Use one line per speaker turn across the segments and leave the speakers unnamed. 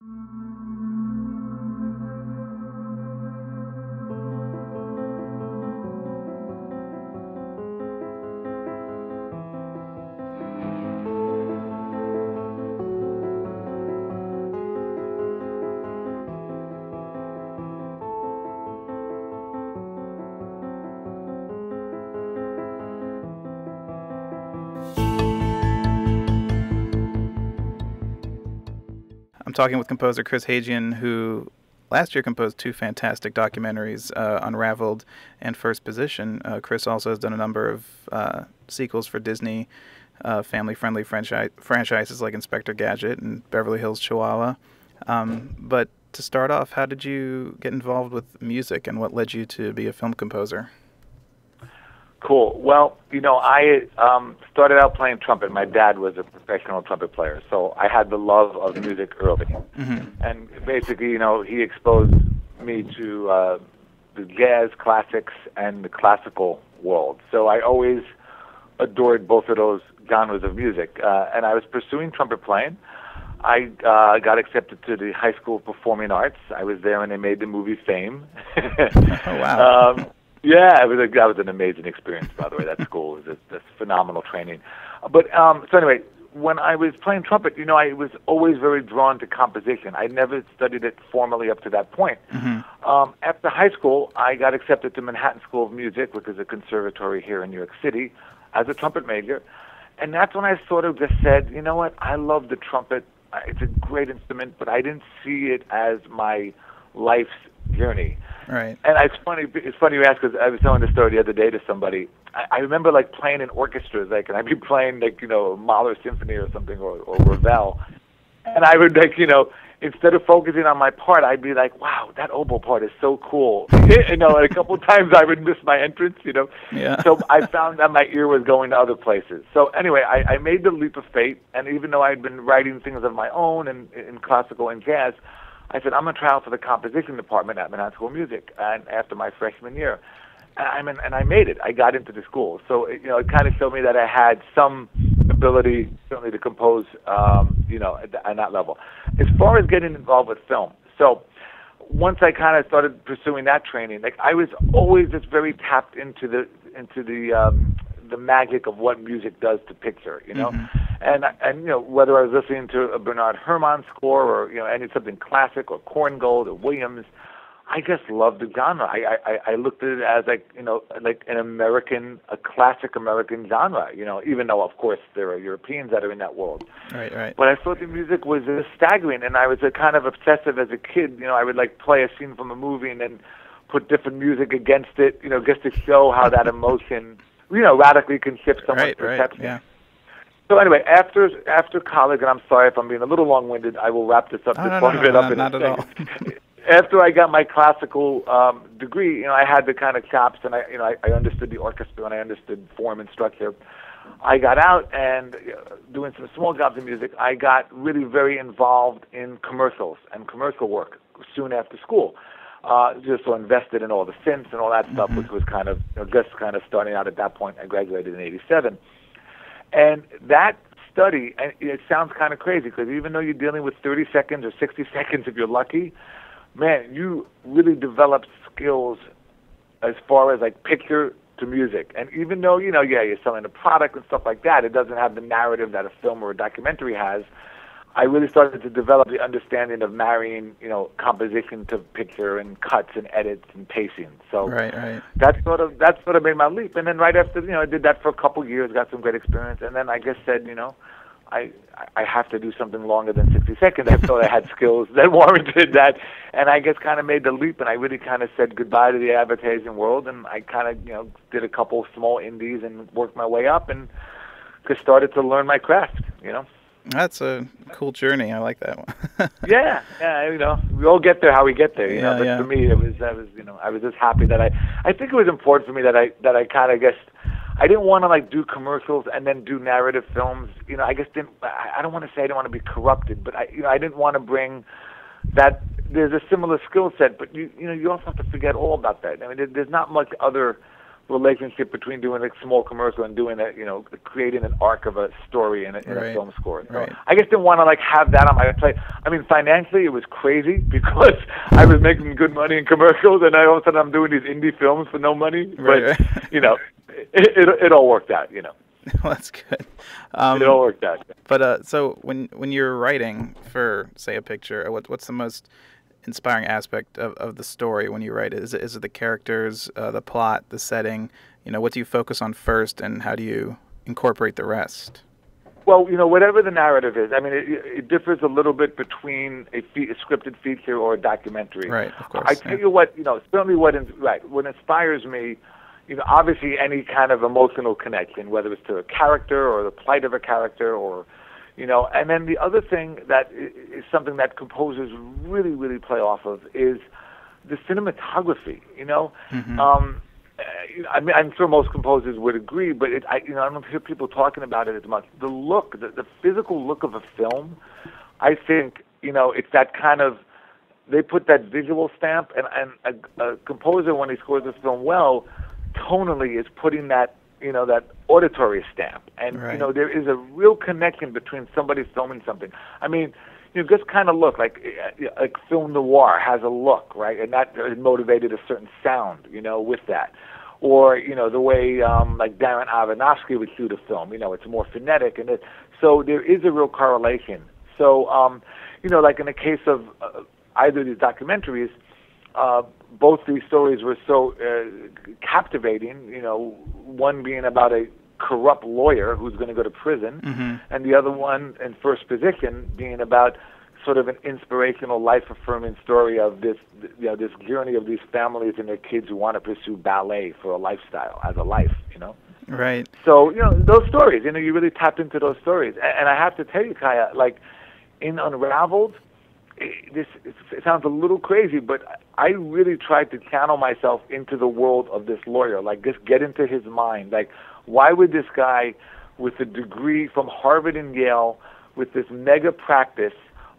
I'm talking with composer Chris Hajian, who last year composed two fantastic documentaries, uh, Unraveled and First Position. Uh, Chris also has done a number of uh, sequels for Disney, uh, family-friendly franchi- franchises like Inspector Gadget and Beverly Hills Chihuahua. Um, but to start off, how did you get involved with music, and what led you to be a film composer?
Cool. Well, you know, I um, started out playing trumpet. My dad was a professional trumpet player, so I had the love of music early.
Mm-hmm.
And basically, you know, he exposed me to uh, the jazz classics and the classical world. So I always adored both of those genres of music. Uh, and I was pursuing trumpet playing. I uh, got accepted to the High School of Performing Arts. I was there when they made the movie Fame.
oh wow!
Um, yeah, it was a, that was an amazing experience. By the way, that school was a, a phenomenal training. But um, so anyway, when I was playing trumpet, you know, I was always very drawn to composition. I never studied it formally up to that point.
Mm-hmm.
Um, after high school, I got accepted to Manhattan School of Music, which is a conservatory here in New York City, as a trumpet major. And that's when I sort of just said, you know what, I love the trumpet. It's a great instrument, but I didn't see it as my life's journey.
Right.
And it's funny. It's funny you ask because I was telling this story the other day to somebody. I, I remember like playing in orchestras, like, and I'd be playing like you know Mahler Symphony or something or, or Ravel, and I would like you know instead of focusing on my part, I'd be like, wow, that oboe part is so cool. you know, and a couple of times I would miss my entrance. You know,
Yeah.
so I found that my ear was going to other places. So anyway, I, I made the leap of faith, and even though I'd been writing things of my own and in classical and jazz, I said I'm gonna try out for the composition department at Manhattan School of Music, and after my freshman year, and I mean, and I made it. I got into the school, so it, you know, it kind of showed me that I had some ability, certainly to compose, um, you know, at, at that level. As far as getting involved with film, so once I kind of started pursuing that training, like I was always just very tapped into the into the um, the magic of what music does to picture, you know, and and you know whether I was listening to a Bernard Herrmann score or you know any something classic or Korngold or Williams, I just loved the genre. I, I I looked at it as like you know like an American, a classic American genre. You know, even though of course there are Europeans that are in that world.
Right. Right.
But I thought the music was uh, staggering, and I was a kind of obsessive as a kid. You know, I would like play a scene from a movie and then put different music against it. You know, just to show how that emotion, you know, radically can shift someone's
Right. Right. Yeah.
So anyway, after after college, and I'm sorry if I'm being a little long-winded, I will wrap this up, this
no, no, no,
up
not at all.
after I got my classical um, degree, you know, I had the kind of chops, and I, you know, I, I understood the orchestra and I understood form and structure. I got out and uh, doing some small jobs in music. I got really very involved in commercials and commercial work soon after school. Uh, just so invested in all the synths and all that stuff, which was kind of you know, just kind of starting out at that point. I graduated in '87, and that study, and it sounds kind of crazy because even though you're dealing with 30 seconds or 60 seconds if you're lucky, man, you really develop skills as far as like picture to music. And even though, you know, yeah, you're selling a product and stuff like that, it doesn't have the narrative that a film or a documentary has. I really started to develop the understanding of marrying, you know, composition to picture and cuts and edits and pacing. So
Right. Right.
that sort of that sort of made my leap. And then right after, you know, I did that for a couple of years, got some great experience, and then I just said, you know, I I have to do something longer than 60 seconds. I thought I had skills that warranted that, and I just kind of made the leap, and I really kind of said goodbye to the advertising world, and I kind of, you know, did a couple small indies and worked my way up, and just started to learn my craft, you know.
That's a cool journey. I like that one.
yeah, yeah, you know, we all get there how we get there, you know. But
yeah.
for me, it was, I was, you know, I was just happy that I, I think it was important for me that I, that I kind of just, I didn't want to like do commercials and then do narrative films. You know, I just didn't. I, I don't want to say I didn't want to be corrupted, but I, you know, I didn't want to bring that. There's a similar skill set, but you, you know, you also have to forget all about that. I mean, there, there's not much other relationship between doing a small commercial and doing a you know creating an arc of a story in a, in
Right.
a film score. So
Right.
I just didn't want to like have that on my plate. I mean, financially it was crazy because I was making good money in commercials, and I all of a sudden I'm doing these indie films for no money.
Right,
but
right.
you know, it, it it all worked out. You know,
well, that's good. Um,
it all worked out.
But uh, so when when you're writing for say a picture, uh, what what's the most inspiring aspect of, of the story when you write it? Is it is it the characters, uh, the plot, the setting? You know, what do you focus on first, and how do you incorporate the rest?
Well, you know, whatever the narrative is, I mean, it, it differs a little bit between a, fe- a scripted feature or a documentary.
Right, of course,
I tell
yeah.
you what, you know, certainly what in, right what inspires me, you know, obviously any kind of emotional connection, whether it's to a character or the plight of a character, or, you know, and then the other thing that is something that composers really, really play off of is the cinematography. You know,
Mhm.
um, know, I mean, I'm sure most composers would agree, but it, I, you know, I don't hear people talking about it as much. The look, the, the physical look of a film, I think, you know, it's that kind of they put that visual stamp, and and a, a composer when he scores this film well, tonally is putting that you know that auditory stamp, and you know there is a real connection between somebody filming something. I mean. You know, just kind of look like uh, like film noir has a look, right? And that motivated a certain sound, you know, with that. Or you know the way um, like Darren Aronofsky would shoot a film. You know, it's more phonetic, and it, so there is a real correlation. So um, you know, like in the case of uh, either of these documentaries, uh, both these stories were so uh, captivating. You know, one being about a corrupt lawyer who's going to go to prison,
Mhm.
and the other one in first position being about sort of an inspirational, life-affirming story of this, you know, this journey of these families and their kids who want to pursue ballet for a lifestyle as a life. You know.
Right.
So you know those stories. You know, you really tapped into those stories, and I have to tell you, Kaya, like in Unraveled, this it sounds a little crazy, but I really tried to channel myself into the world of this lawyer. Like, just get into his mind. Like, why would this guy, with a degree from Harvard and Yale, with this mega practice,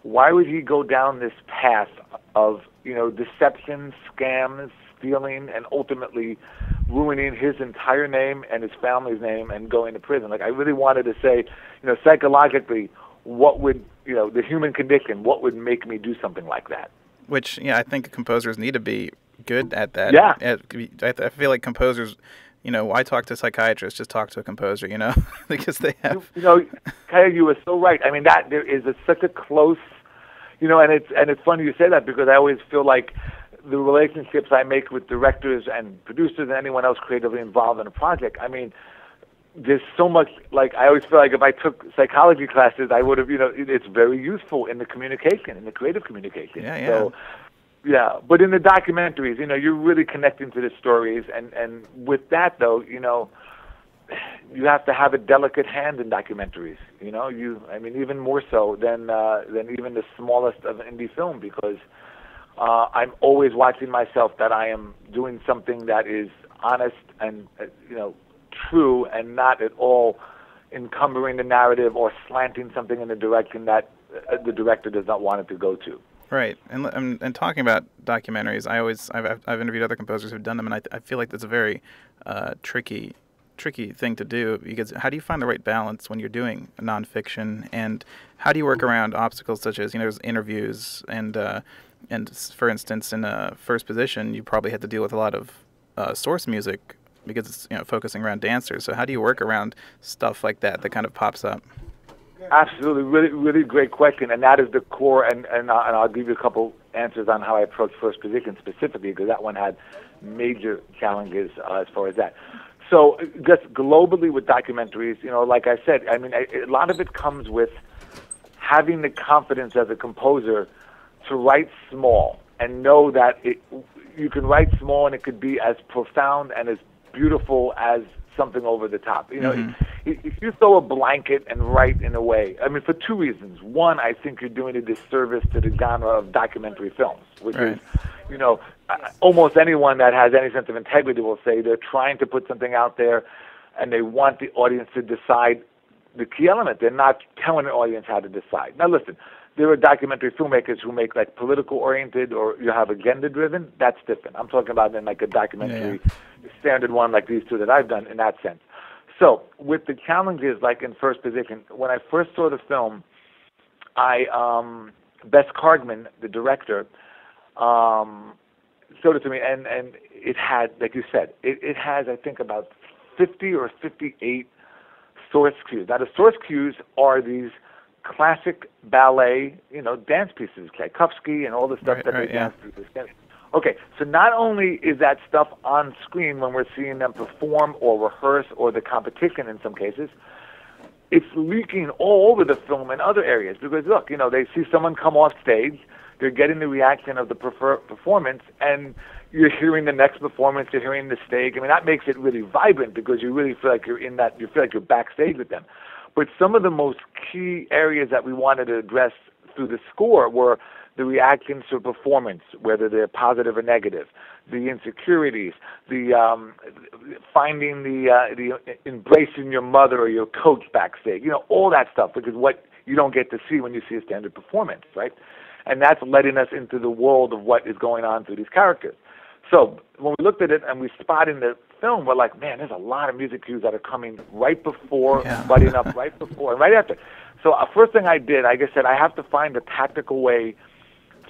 why would he go down this path of you know deception, scams, stealing, and ultimately ruining his entire name and his family's name and going to prison? Like I really wanted to say, you know, psychologically, what would you know the human condition? What would make me do something like that?
Which yeah, I think composers need to be good at that.
Yeah.
I, feel like composers. You know, why talk to psychiatrists? Just talk to a composer. You know, because they
You,
have.
you know, Kaya, you were so right. I mean, that there is a, such a close, you know, and it's and it's funny you say that because I always feel like the relationships I make with directors and producers and anyone else creatively involved in a project. I mean, there's so much like I always feel like if I took psychology classes, I would have, you know, it's very useful in the communication, in the creative communication.
Yeah, yeah.
So, yeah, but in the documentaries, you know, you're really connecting to the stories, and and with that though, you know, you have to have a delicate hand in documentaries. You know, you I mean even more so than uh, than even the smallest of indie film because uh, I'm always watching myself that I am doing something that is honest and uh, you know true and not at all encumbering the narrative or slanting something in a direction that uh, the director does not want it to go to.
Right, and and, and talking about documentaries, I always I've I've- I've interviewed other composers who've done them, and I I feel like that's a very uh, tricky tricky thing to do because how do you find the right balance when you're doing nonfiction, and how do you work around obstacles such as you know there's interviews and uh, and for instance in a first position you probably had to deal with a lot of uh, source music because it's you know focusing around dancers. So how do you work around stuff like that that kind of pops up?
Absolutely, really, really great question, and that is the core. And and, uh, and I'll give you a couple answers on how I approach first position specifically, because that one had major challenges uh, as far as that. So, just globally with documentaries, you know, like I said, I mean, I, a lot of it comes with having the confidence as a composer to write small and know that it, you can write small and it could be as profound and as beautiful as something over the top. You know,
Mhm.
if, if you throw a blanket and write in a way, I mean, for two reasons. One, I think you're doing a disservice to the genre of documentary films, which
Right.
is, you know, almost anyone that has any sense of integrity will say they're trying to put something out there and they want the audience to decide the key element. They're not telling the audience how to decide. Now, listen, there are documentary filmmakers who make like political oriented or you have agenda driven. That's different. I'm talking about in like a documentary
Yeah,
standard one like these two that I've done in that sense. So with the challenges like in first position, when I first saw the film, I um, Bess Kargman, the director, um, showed it to me, and and it had, like you said, it, it has I think about 50 or 58 source cues. Now the source cues are these classic ballet, you know, dance pieces, Tchaikovsky and all the stuff
Right,
that
right,
they
yeah.
dance to. Okay, so not only is that stuff on screen when we're seeing them perform or rehearse or the competition in some cases, it's leaking all over the film in other areas because look, you know, they see someone come off stage, they're getting the reaction of the prefer- performance, and you're hearing the next performance, you're hearing the stage. I mean, that makes it really vibrant because you really feel like you're in that, you feel like you're backstage with them. But some of the most key areas that we wanted to address through the score were the reactions to performance, whether they're positive or negative, the insecurities, the um, finding the uh, the embracing your mother or your coach backstage, you know, all that stuff, because what you don't get to see when you see a standard performance, right? And that's letting us into the world of what is going on through these characters. So when we looked at it and we spotted the film, we're like, man, there's a lot of music cues that are coming right before,
Yeah.
butting up right before, and right after. So uh, first thing I did, like I said, I have to find a tactical way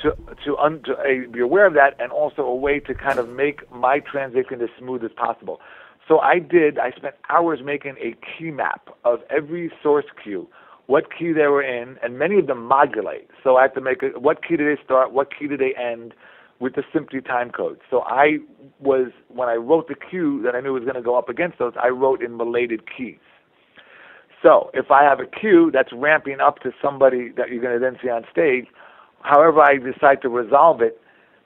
to to, un, to uh, be aware of that, and also a way to kind of make my transition as smooth as possible. So I did. I spent hours making a key map of every source cue, what key they were in, and many of them modulate. So I had to make a, what key did they start, what key did they end, with the SMPTE time code. So I was when I wrote the cue that I knew was going to go up against those, I wrote in related keys. So if I have a cue that's ramping up to somebody that you're going to then see on stage, however I decide to resolve it,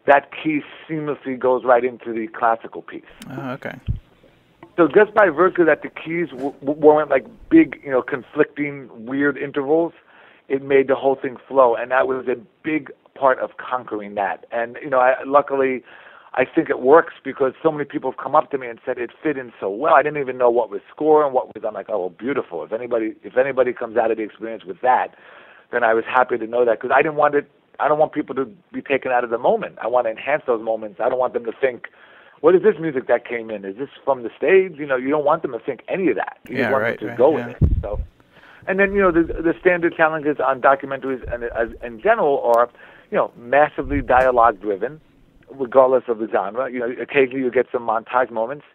that key seamlessly goes right into the classical piece.
Oh, okay.
So just by virtue that the keys w- weren't like big, you know, conflicting, weird intervals, it made the whole thing flow, and that was a big part of conquering that. And you know, I, luckily, I think it works because so many people have come up to me and said it fit in so well. I didn't even know what was score and what was. I'm like, oh, well, beautiful. If anybody, if anybody comes out of the experience with that, then I was happy to know that because I didn't want it. I don't want people to be taken out of the moment. I want to enhance those moments. I don't want them to think, what is this music that came in? Is this from the stage? You know, you don't want them to think any of that. You
Yeah,
want
right,
them to
right,
go
yeah.
with it. So, and then you know the the standard challenges on documentaries and as in general are, you know, massively dialogue driven, regardless of the genre. You know, occasionally you get some montage moments.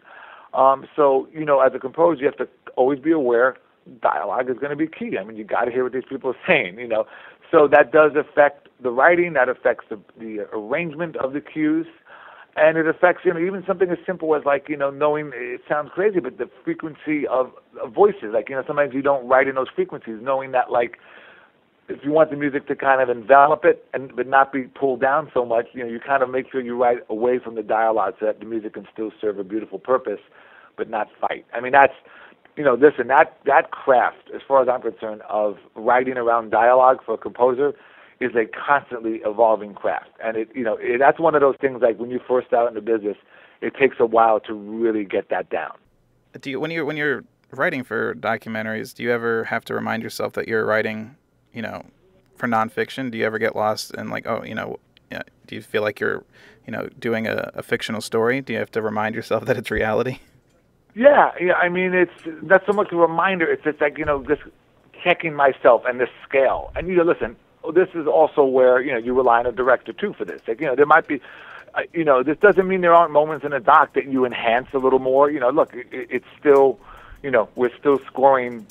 Um, so you know, as a composer, you have to always be aware dialogue is going to be key. I mean, you got to hear what these people are saying. You know, so that does affect the writing. That affects the the arrangement of the cues. And it affects, you know, even something as simple as like, you know, knowing it sounds crazy, but the frequency of, of voices. Like, you know, sometimes you don't write in those frequencies, knowing that like if you want the music to kind of envelop it and but not be pulled down so much, you know, you kind of make sure you write away from the dialogue so that the music can still serve a beautiful purpose, but not fight. I mean, that's you know, listen, that that craft, as far as I'm concerned, of writing around dialogue for a composer, is a constantly evolving craft, and it you know it, that's one of those things like when you first start in the business, it takes a while to really get that down.
Do you when you when you're writing for documentaries, do you ever have to remind yourself that you're writing, you know, for nonfiction? Do you ever get lost in like, oh, you know, do you feel like you're, you know, doing a, a fictional story? Do you have to remind yourself that it's reality?
Yeah, yeah. I mean, it's not so much a reminder. It's just like you know, just checking myself and this scale. And you know, listen, this is also where you know you rely on a director too for this. Like you know, there might be, uh, you know, this doesn't mean there aren't moments in a doc that you enhance a little more. You know, look, it, it's still, you know, we're still scoring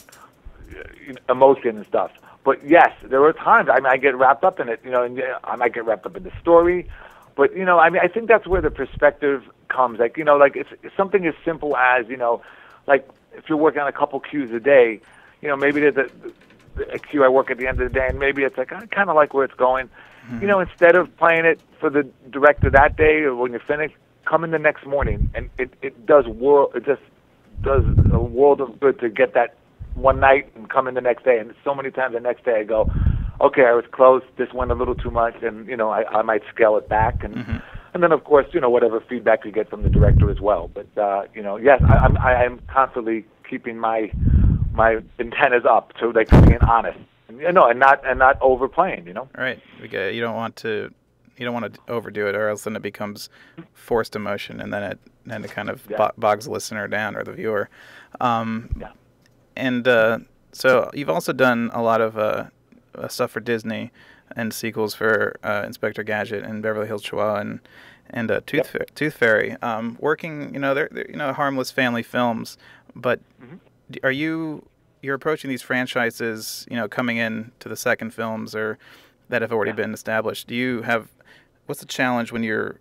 uh, emotion and stuff. But yes, there are times I mean I get wrapped up in it. You know, and uh, I might get wrapped up in the story. But you know, I mean, I think that's where the perspective comes. Like you know, like it's, it's something as simple as you know, like if you're working on a couple cues a day, you know, maybe there's a, a cue I work at the end of the day, and maybe it's like I kind of like where it's going. You know, instead of playing it for the director that day or when you're finished, come in the next morning, and it it does world it just does a world of good to get that one night and come in the next day. And so many times the next day I go, okay, I was close. This went a little too much, and you know, I, I might scale it back, and
Mhm.
and then of course, you know, whatever feedback you get from the director as well. But uh, you know, yes, I, I'm I am constantly keeping my my antennas up so to like being honest. And you know, and not and not overplaying. You know.
Right. You don't want to you don't want to overdo it, or else then it becomes forced emotion, and then it then it kind of
Yeah.
bogs the listener down or the viewer. Um,
Yeah.
And uh, so you've also done a lot of uh, uh, stuff for Disney and sequels for uh, Inspector Gadget and Beverly Hills Chihuahua and and uh, Tooth Fa- Tooth Fairy. Um, working, you know, they're, they're you know harmless family films, but
Mhm.
are you you're approaching these franchises, you know, coming in to the second films or that have already
Yeah.
been established? Do you have what's the challenge when you're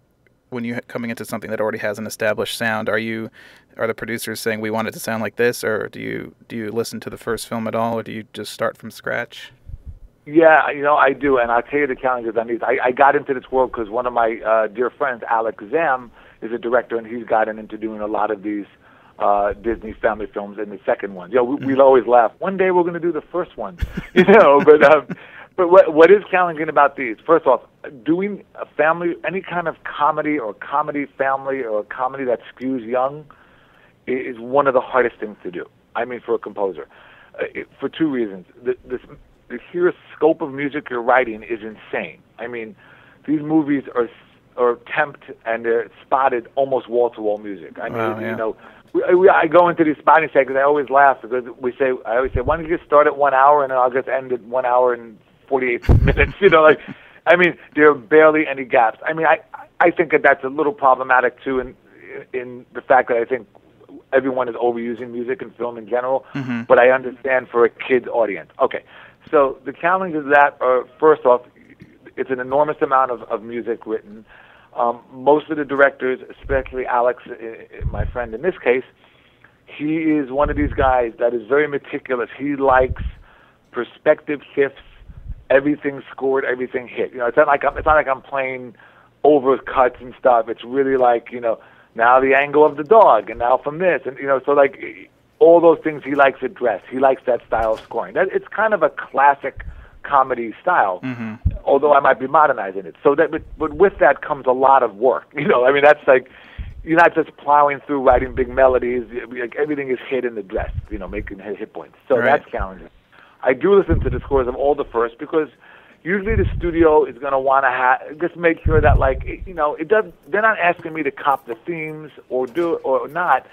when you're coming into something that already has an established sound? Are you are the producers saying we want it to sound like this, or do you do you listen to the first film at all, or do you just start from scratch?
Yeah, you know, I do, and I'll tell you the challenges on these. I, I got into this world because one of my uh, dear friends, Alex Zamm, is a director, and he's gotten into doing a lot of these uh, Disney family films and the second ones. You know, we, we'd always laugh. One day we're going to do the first one, you know. but um, but what what is challenging about these? First off, doing a family, any kind of comedy or comedy family or a comedy that skews young, is one of the hardest things to do. I mean, for a composer, uh, it, for two reasons. The, this, the sheer scope of music you're writing is insane. I mean, these movies are are tempt and they're spotted almost wall to wall music. I mean,
Wow, yeah.
you know, we, we, I go into these spotting segments. I always laugh because we say I always say, why don't you just start at one hour and then I'll just end at one hour and forty eight minutes. You know, like I mean, there are barely any gaps. I mean, I I think that that's a little problematic too in in the fact that I think everyone is overusing music and film in general,
Mhm.
but I understand for a kid's audience. Okay, so the challenges of that are first off, it's an enormous amount of, of music written. Um, most of the directors, especially Alex, i- my friend in this case, he is one of these guys that is very meticulous. He likes perspective shifts, everything scored, everything hit. You know, it's not like I'm, it's not like I'm playing overcuts and stuff. It's really like you know now the angle of the dog, and now from this, and you know, so like all those things he likes addressed. He likes that style of scoring. That it's kind of a classic comedy style
hmm
although I might be modernizing it. So that, but, but with that comes a lot of work. You know, I mean, that's like you're not just plowing through writing big melodies. Like everything is hit in the dress. You know, making hit, hit points. So
Right.
that's challenging. I do listen to the scores of all the first because usually the studio is going to want to have just make sure that like it- you know it does. They're not asking me to cop the themes or do or not.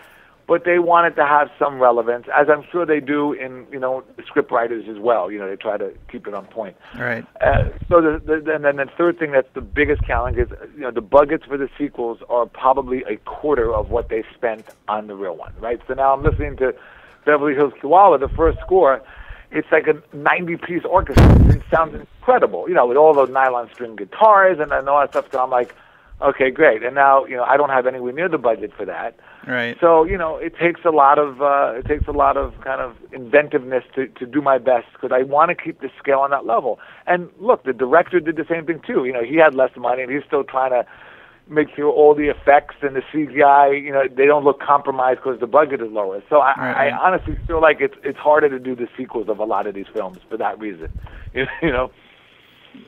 But they wanted to have some relevance, as I'm sure they do in you know script writers as well. You know they try to keep it on point.
Right.
Uh, so the, the, and then the third thing that's the biggest challenge is you know the budgets for the sequels are probably a quarter of what they spent on the real one, right? So now I'm listening to Beverly Hills Chihuahua, the first score. It's like a 90-piece orchestra. It sounds incredible, you know, with all those nylon string guitars and, and all that stuff. So I'm like, okay, great. And now you know I don't have anywhere near the budget for that.
Right.
So you know, it takes a lot of uh, it takes a lot of kind of inventiveness to to do my best because I want to keep the scale on that level. And look, the director did the same thing too. You know, he had less money and he's still trying to make sure all the effects and the CGI, you know, they don't look compromised because the budget is lower. So I,
Right.
I honestly feel like it's it's harder to do the sequels of a lot of these films for that reason. You know.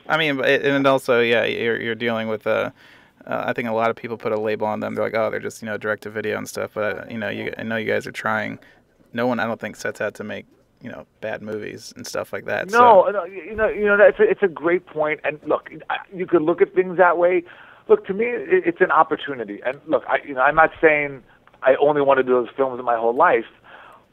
I mean, and also, yeah, you're you're dealing with uh, uh, I think a lot of people put a label on them. They're like, oh, they're just you know direct to video and stuff. But uh, you know, you I know you guys are trying. No one, I don't think, sets out to make you know bad movies and stuff like that.
No,
so,
no, you know, you know that's a, it's a great point. And look, you could look at things that way. Look, to me, it's an opportunity. And look, I, you know, I'm not saying I only want to do those films in my whole life,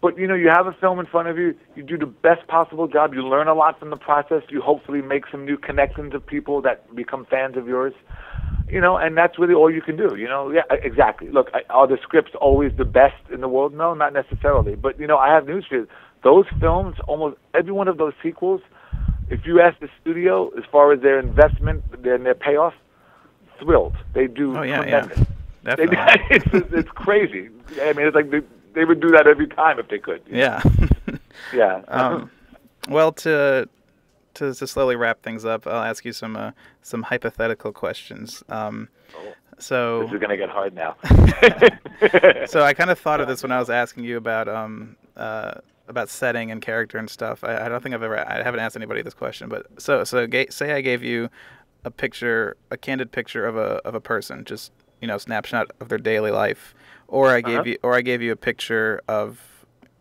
but you know, you have a film in front of you. You do the best possible job. You learn a lot from the process. You hopefully make some new connections of people that become fans of yours. You know, and that's really all you can do. You know, yeah, exactly. Look, are the scripts always the best in the world? No, not necessarily. But you know, I have news for you. Those films, almost every one of those sequels, if you ask the studio as far as their investment and their payoff, thrilled. They do
Oh, yeah, yeah.
tremendous. They,
definitely.
it's, it's crazy. I mean, it's like they, they would do that every time if they could.
yeah.
Yeah.
um, well, to to to slowly wrap things up, I'll ask you some uh, some hypothetical questions. Um, so
this is gonna get hard now.
so I kind of thought of this when I was asking you about um uh about setting and character and stuff. I, I don't think I've ever I haven't asked anybody this question, but so so ga- say I gave you a picture, a candid picture of a of a person, just you know, snapshot of their daily life, or I gave
Uh-huh.
you or I gave you a picture of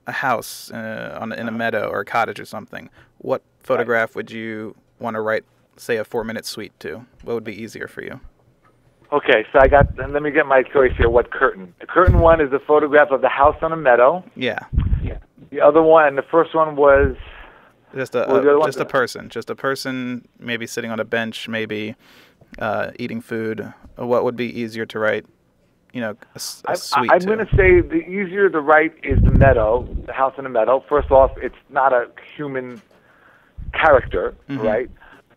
a house uh, on in a meadow or a cottage or something. What photograph would you want to write, say, a four-minute suite to? What would be easier for you?
Okay, so I got. And let me get my choice here. What curtain? The curtain one is a photograph of the house on a meadow.
Yeah.
Yeah. The other one, the first one was
Just a,
Well, the other
a just a person, just a person, maybe sitting on a bench, maybe uh, eating food. Uh, What would be easier to write? You know, a, a
I,
suite
I'm going to say the easier to write is the meadow, the house in the meadow. First off, it's not a human character,
Mhm.
right?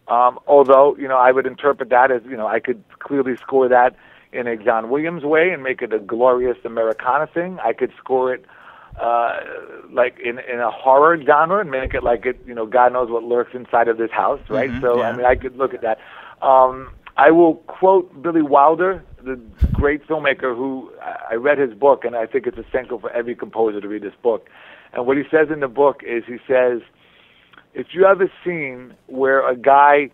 Um, although, you know, I would interpret that as, you know, I could clearly score that in a John Williams way and make it a glorious Americana thing. I could score it uh, like in in a horror genre and make it like it, you know, God knows what lurks inside of this house, right?
Mhm,
so,
yeah.
I mean, I could look at that. Um, I will quote Billy Wilder, the great filmmaker who I I read his book, and I think it's essential for every composer to read this book. And what he says in the book is he says, if you have a scene where a guy,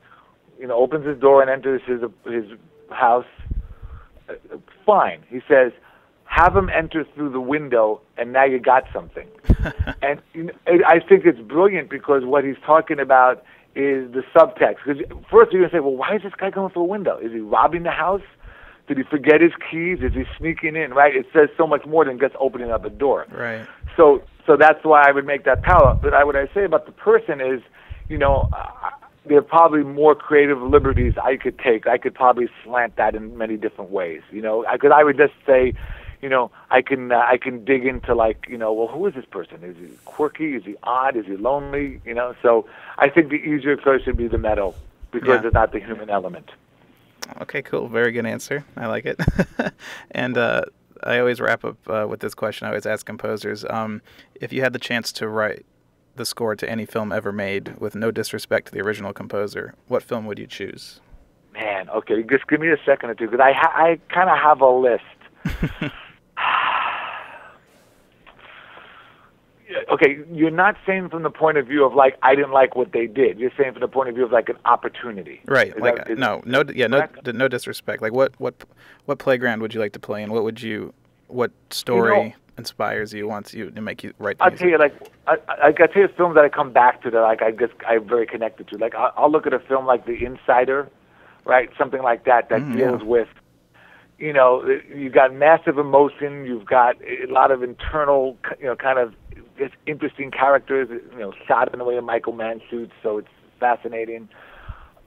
you know, opens his door and enters his his house, uh, fine. He says, have him enter through the window, and now you got something. and you know, I think it's brilliant because what he's talking about is the subtext. Because first you're gonna say, well, why is this guy going through a window? Is he robbing the house? Did he forget his keys? Is he sneaking in? Right? It says so much more than just opening up a door.
right.
So so that's why I would make that parallel. But I, what I say about the person is, you know, uh, there are probably more creative liberties I could take. I could probably slant that in many different ways. You know, because I would just say, you know, I can uh, I can dig into like, you know, well, who is this person? Is he quirky? Is he odd? Is he lonely? You know, so I think the easier choice would be the metal because
Yeah.
it's not the human element.
Okay, cool. Very good answer. I like it. and uh, I always wrap up uh, with this question. I always ask composers um, if you had the chance to write the score to any film ever made, with no disrespect to the original composer, what film would you choose?
Man, okay, just give me a second or two because I ha- I kind of have a list. Yeah, okay, you're not saying from the point of view of like I didn't like what they did. You're saying from the point of view of like an opportunity.
Right.
Is
like
that-
uh, no, no, yeah, no, no disrespect. Like what, what, what playground would you like to play in? What would you, what story inspires you, wants you to make you write?
I'll
music?
tell you, like, I, I, I tell you films that I come back to that, like, I just I'm very connected to. Like, I'll, I'll look at a film like The Insider, right? Something like that that
Mm, yeah.
deals with, you know, you've got massive emotion, you've got a lot of internal, you know, kind of just interesting characters, you know, shot in the way of Michael Mann shoots, so it's fascinating.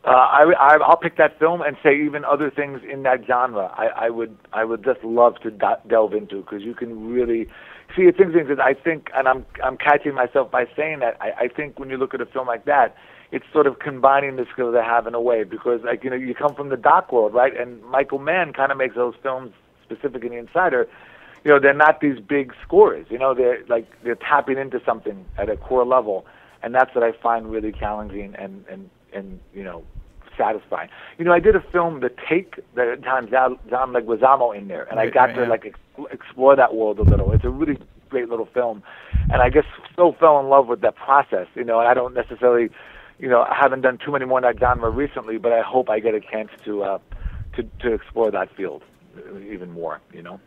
Uh, I, I, I'll pick that film and say even other things in that genre. I, I would, I would just love to do- delve into because you can really see. It's interesting because I think, and I'm, I'm catching myself by saying that. I, I think when you look at a film like that, it's sort of combining the skills I have in a way because, like, you know, you come from the doc world, right? And Michael Mann kind of makes those films specific in Insider. You know, they're not these big scores. You know, they're like they're tapping into something at a core level, and that's what I find really challenging and and and you know satisfying. You know, I did a film, The Take, that John, John Leguizamo in there, and I got
right,
to
yeah.
like ex- explore that world a little. It's a really great little film, and I just so fell in love with that process. You know, and I don't necessarily, you know, I haven't done too many more in that genre recently, but I hope I get a chance to uh, to to explore that field even more. You know.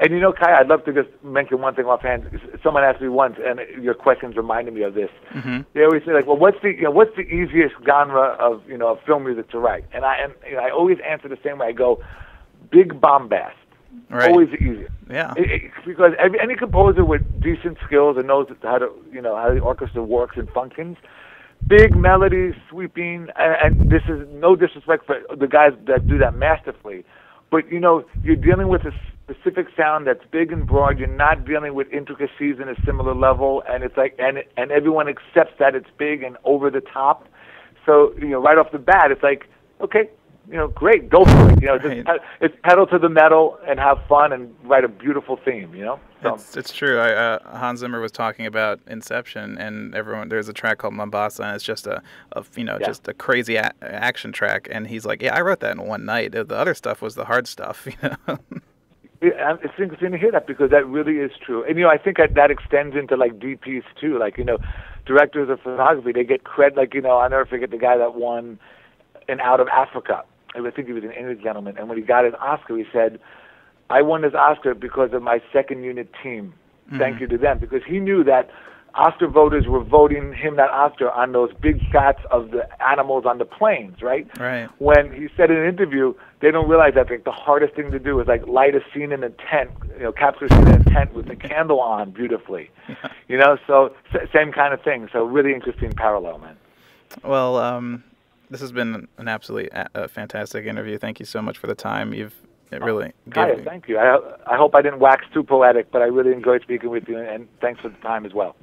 And you know, Kai, I'd love to just mention one thing offhand. Someone asked me once, and your questions reminded me of this
hmm
they always say like, well, what's the you know, what's the easiest genre of you know of film music to write? And I and you know, I always answer the same way. I go, big bombast,
Right.
always the easiest.
Yeah.
It, it, because every, any composer with decent skills and knows how to you know how the orchestra works and functions, big melodies, sweeping, and, and this is no disrespect for the guys that do that masterfully, but you know you're dealing with a specific sound that's big and broad. You're not dealing with intricacies in a similar level, and it's like and and everyone accepts that it's big and over the top. So you know right off the bat, it's like okay. You know, great, go for it. You know, just
Right.
pe- it's pedal to the metal and have fun and write a beautiful theme. You know, so
It's, it's true. I, uh, Hans Zimmer was talking about Inception, and everyone there's a track called Mombasa, and it's just a, a you know,
Yeah.
just a crazy a- action track. And he's like, "Yeah, I wrote that in one night. The other stuff was the hard stuff." You know.
Yeah, it's interesting to hear that because that really is true. And you know, I think that that extends into like DPs too. Like you know, directors of photography they get credit. Like you know, I never forget the guy that won an Out of Africa. I think he was an English gentleman, and when he got his Oscar, he said, "I won this Oscar because of my second unit team. Thank
Mhm.
you to them." Because he knew that Oscar voters were voting him that Oscar on those big shots of the animals on the plains, right?
Right.
When he said in an interview, they don't realize that like the hardest thing to do is like light a scene in a tent, you know, capture a scene in a tent with a candle on beautifully, you know. So s- same kind of thing. So really interesting parallel, man.
Well, um, this has been an absolutely a- a fantastic interview. Thank you so much for the time. You've it uh, really
Kaya,
gave-
thank you. I, I hope I didn't wax too poetic, but I really enjoyed speaking with you, and thanks for the time as well.